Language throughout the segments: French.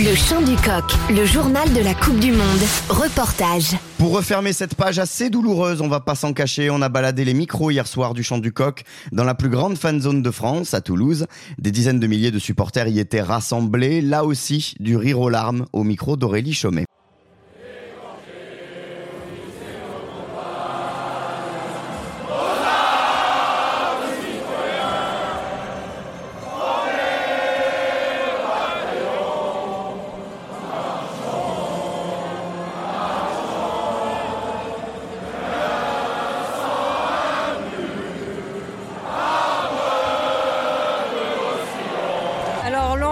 Le chant du coq, le journal de la Coupe du Monde. Reportage. Pour refermer cette page assez douloureuse, on va pas s'en cacher, on a baladé les micros hier soir du chant du coq dans la plus grande fan zone de France, à Toulouse. Des dizaines de milliers de supporters y étaient rassemblés, là aussi du rire aux larmes au micro d'Aurélie Chaumet.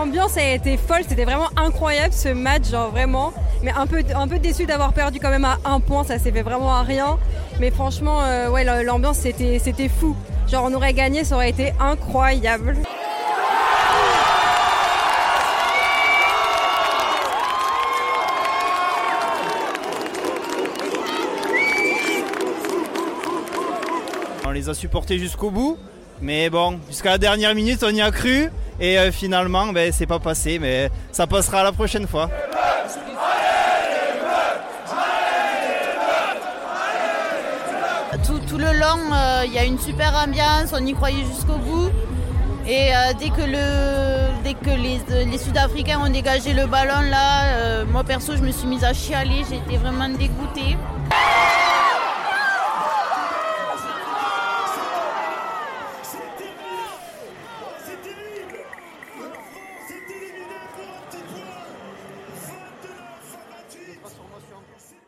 L'ambiance a été folle, c'était vraiment incroyable ce match, genre vraiment. Mais un peu, un peu déçu d'avoir perdu quand même à un point, ça s'est fait vraiment à rien. Mais franchement, euh, ouais, l'ambiance c'était, c'était fou. Genre on aurait gagné, ça aurait été incroyable. On les a supportés jusqu'au bout, mais bon, jusqu'à la dernière minute, on y a cru. Et euh, finalement, ben, c'est pas passé, mais ça passera la prochaine fois. Tout, tout le long, euh, il y a une super ambiance, on y croyait jusqu'au bout. Et euh, dès que, le, dès que les, les Sud-Africains ont dégagé le ballon, là, moi perso, je me suis mise à chialer, j'étais vraiment dégoûtée.